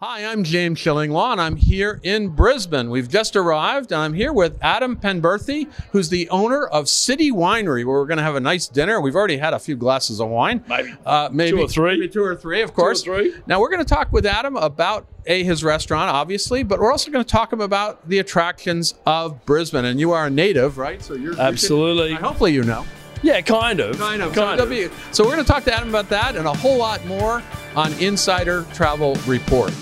Hi, I'm James Shillinglaw, and I'm here in Brisbane. We've just arrived, and I'm here with Adam Penberthy, who's the owner of City Winery, where we're going to have a nice dinner. We've already had a few glasses of wine, Maybe. uh, maybe Two or three. maybe two or three, of course. three. Now we're going to talk with Adam about a his restaurant, obviously, but we're also going to talk about the attractions of Brisbane. And you are a native, right? So you're Absolutely. you're- hopefully, you know. Yeah, kind of. Kind of. Kind so, of. it'll so we're going to talk to Adam about that and a whole lot more on Insider Travel Report.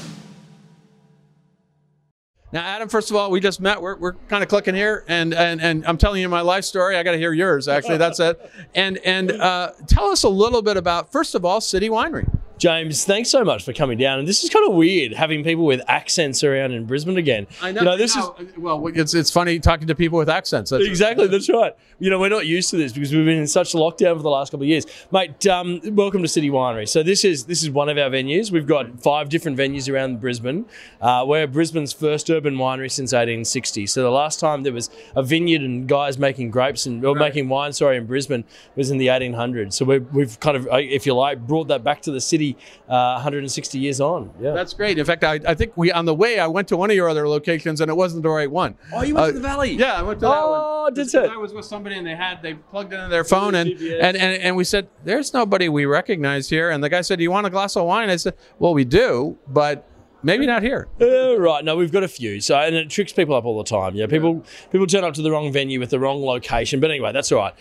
Now, Adam, first of all, we just met. We're, we're kind of clicking here, and, and and I'm telling you my life story. I got to hear yours, actually. That's it. And and uh, tell us a little bit about, first of all, City Winery. James, thanks so much for coming down. And this is kind of weird having people with accents around in Brisbane again. You know, this is well, it's it's funny talking to people with accents. That's, exactly that's right. You know, we're not used to this because we've been in such lockdown for the last couple of years. Mate, um, welcome to City Winery. So this is this is one of our venues. We've got five different venues around Brisbane. Uh, we're Brisbane's first urban winery since 1860. So the last time there was a vineyard and guys making grapes and or Right. making wine, sorry, in Brisbane was in the 1800s. So we've, we've kind of, uh, if you like, brought that back to the city uh, 160 years on. Yeah. That's great. In fact, I, I think we on the way I went to one of your other locations and it wasn't the right one. oh, you went Uh, to the valley? Yeah, I went to that one. Oh, did it? I was with somebody and they had they plugged in their phone and, and and and we said, "There's nobody we recognize here." And the guy said, "Do you want a glass of wine?" I said, "Well, we do, but maybe not here." Uh, right. No, we've got a few. So, and it tricks people up all the time. Yeah, people people turn up to the wrong venue with the wrong location. But anyway, that's all right.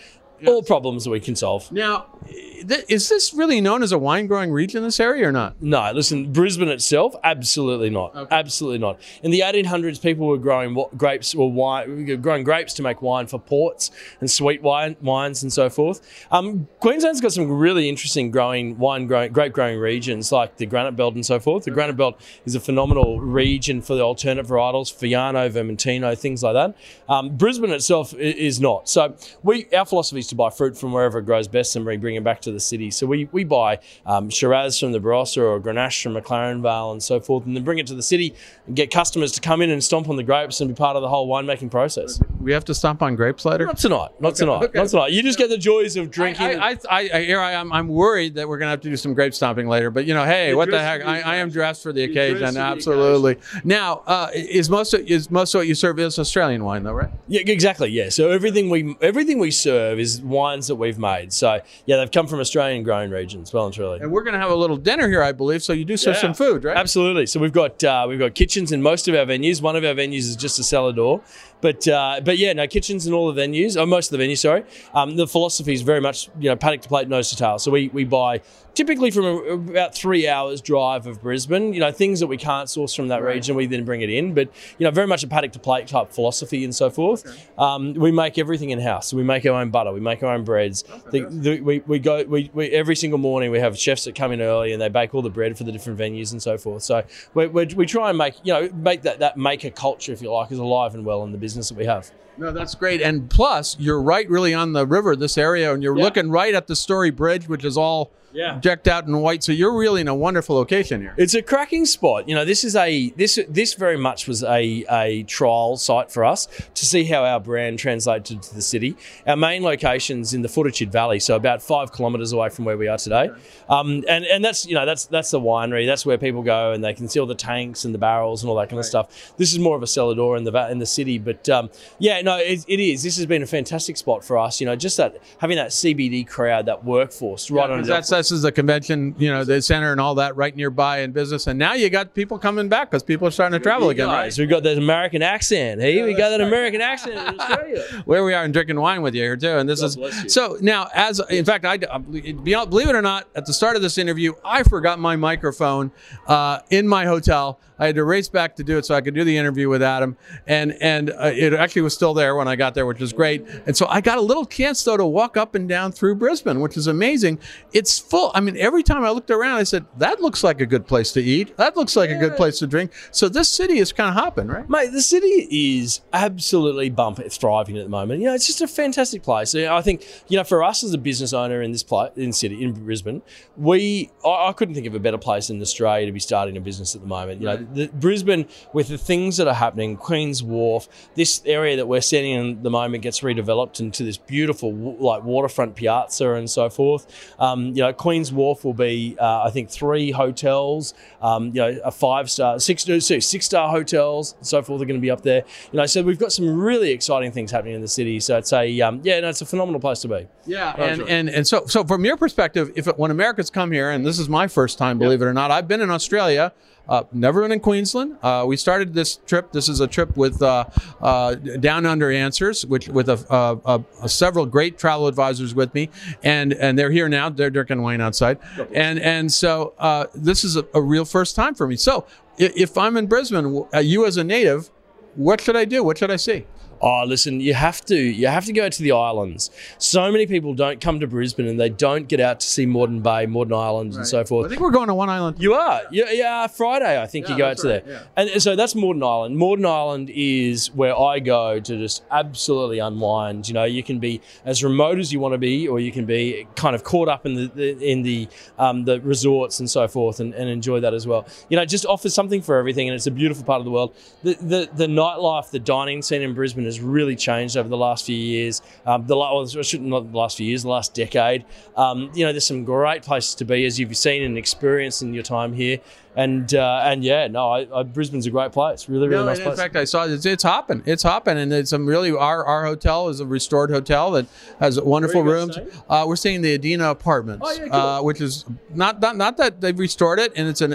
All problems that we can solve. Now, th- is this really known as a wine growing region? This area or not? No, listen, Brisbane itself, absolutely not. Okay. Absolutely not. In the 1800s, people were growing grapes or wine, growing grapes to make wine for ports and sweet wine wines and so forth. Um, Queensland's got some really interesting growing wine growing grape growing regions like the Granite Belt and so forth. The Granite Belt is a phenomenal region for the alternate varietals, Fiano, Vermentino, things like that. Um, Brisbane itself is not. So we our philosophy is to buy fruit from wherever it grows best and we bring it back to the city. So we, we buy um, Shiraz from the Barossa or Grenache from McLaren Vale and so forth, and then bring it to the city and get customers to come in and stomp on the grapes and be part of the whole winemaking process. We have to stomp on grapes later. Not tonight. Not tonight. okay. Not tonight. You just get the joys of drinking. I, I, I, I, here I am. I'm worried that we're going to have to do some grape stomping later. But you know, hey, what the heck? I, I am dressed for the You're occasion. for the Absolutely. Now, uh, is most of, is most of what you serve is Australian wine, though, right? Yeah, exactly. Yeah. So everything we everything we serve is wines that we've made. So yeah, they've come from Australian growing regions, well and truly. And we're going to have a little dinner here, I believe. So you do serve Yeah. some food, right? Absolutely. So we've got uh, we've got kitchens in most of our venues. One of our venues is just a cellar door, but uh, but yeah, no kitchens in all the venues. Or most of the venues, sorry. Um, the philosophy is very much you know paddock to plate, nose to tail. So we we buy typically from a, about three hours drive of Brisbane. You know things that we can't source from that region, we then bring it in. But you know very much a paddock to plate type philosophy and so forth. Um, we make everything in house. So we make our own butter. We make our own breads. The, the, we, we go we, we every single morning we have chefs that come in early and they bake all the bread for the different venues and so forth. So we, we, we try and make you know make that that maker culture if you like is alive and well in the business that we have. No, that's great. And plus, you're right, really on the river, this area, and you're Yeah. looking right at the Story Bridge, which is all Yeah. decked out in white. So you're really in a wonderful location here. It's a cracking spot. You know, this is a this this very much was a a trial site for us to see how our brand translated to the city. Our main location's in the Fortitude Valley, so about five kilometres away from where we are today. Um, and and that's you know that's that's the winery. That's where people go and they can see all the tanks and the barrels and all that kind of stuff. This is more of a cellar door in the in the city, but um, yeah, no, it, it is. This has been a fantastic spot for us. You know, just that having that CBD crowd, that workforce right on. That's this is the convention, you know, the center and all that right nearby in business. And now you got people coming back because people are starting to travel again, right? Guys, we've got that American accent. Hey, we got that American accent in Australia. Where we are and drinking wine with you here too, and this God is bless you. so now. As in fact, I believe it or not, at the start of this interview, I forgot my microphone uh, in my hotel. I had to race back to do it so I could do the interview with Adam, and and uh, it actually was still there when I got there, which was great. And so I got a little chance though to walk up and down through Brisbane, which is amazing. It's full. I mean, every time I looked around, I said that looks like a good place to eat. That looks like a good place to drink. So this city is kind of hopping, right? Mate, the city is absolutely bump thriving at the moment. You know, it's just a fantastic place. You know, I think you know, for us as a business owner in this place in city in Brisbane, we I, I, couldn't think of a better place in Australia to be starting a business at the moment. You know, the, Brisbane with the things that are happening, Queens Wharf, this area that we're sitting in at the moment gets redeveloped into this beautiful like waterfront piazza and so forth. Um, you know, Queens Wharf will be, uh, I think, three hotels. Um, you know, a five star, six six star hotels, and so forth are going to be up there. You know, so we've got some really exciting things happening in the city. So it's a um, yeah, no, it's a phenomenal place to be. Yeah, and, and and so so from your perspective, if it, when Americans come here, and this is my first time, believe yep. it or not, I've been in Australia. Uh, never been in Queensland. Uh, we started this trip. This is a trip with uh, uh Down Under Answers, which with a, several great travel advisors with me, and and they're here now. They're Dirk and Wayne outside, and and so uh, this is a, a, real first time for me. So if I'm in Brisbane, uh, you as a native, what should I do? What should I see? Oh, listen, you have to you have to go to the islands. So many people don't come to Brisbane and they don't get out to see Moreton Bay, Moreton island right. and so forth. I think we're going to one island. You are, yeah. yeah Friday, I think yeah, you go out to right. there, yeah. and so that's Moreton Island. Moreton Island is where I go to just absolutely unwind. You know, you can be as remote as you want to be, or you can be kind of caught up in the, the in the um, the resorts and so forth, and, and enjoy that as well. You know, just offers something for everything, and it's a beautiful part of the world. The the, the nightlife, the dining scene in Brisbane has really changed over the last few years. Um, the well, not the last few years, the last decade. Um, you know, there's some great places to be as you've seen and experienced in your time here and uh, and yeah, no, I, I, Brisbane's a great place. Really, really no, nice place. In fact, I saw it's, it's hopping. It's hopping, and it's some really our our hotel is a restored hotel that has wonderful rooms. Uh, we're staying in the Adina Apartments, oh, yeah, cool. uh, which is not, not not that they've restored it, and it's an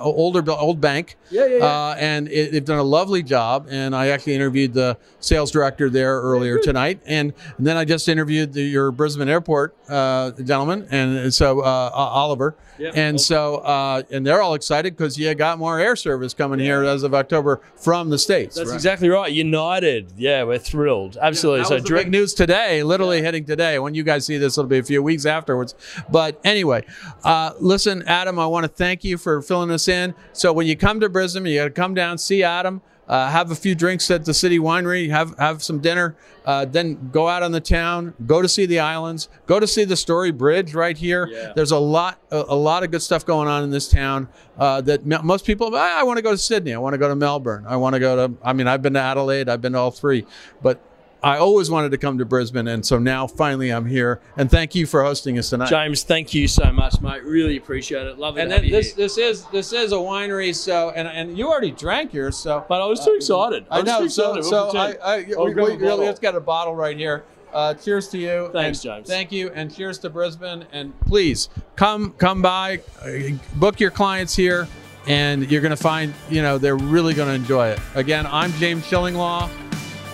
older old bank. Yeah, yeah, yeah. Uh, and it, they've done a lovely job. And I actually interviewed the sales director there earlier tonight, and, and, then I just interviewed the, your Brisbane Airport uh, gentleman, and so uh, Oliver, yep. and so and they're all excited because you got more air service coming yeah. here as of October from the states. That's right? exactly right. United, yeah, we're thrilled. Absolutely. Yeah, so direct news today, literally yeah. hitting today. When you guys see this, it'll be a few weeks afterwards. But anyway, uh, listen, Adam, I want to thank you for filling us in. So when you come to Brisbane, you got to come down, see Adam uh, have a few drinks at the city winery, have have some dinner, uh, then go out on the town, go to see the islands, go to see the Story Bridge right here. Yeah. There's a lot a, a, lot of good stuff going on in this town uh, that most people. I, I want to go to Sydney. I want to go to Melbourne. I want to go to. I mean, I've been to Adelaide. I've been to all three, but I always wanted to come to Brisbane, and so now finally I'm here. And thank you for hosting us tonight, James. Thank you so much, mate. Really appreciate it. Love it. And then this this is this is a winery, so and and you already drank yours, so but I was too excited. I, I know. So so I, I we, we really let's get a bottle right here. Uh, cheers to you. Thanks, James. Thank you, and cheers to Brisbane. And please come come by, uh, book your clients here, and you're going to find you know they're really going to enjoy it. Again, I'm James Shillinglaw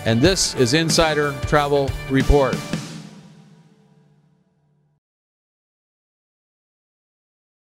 and this is Insider Travel Report.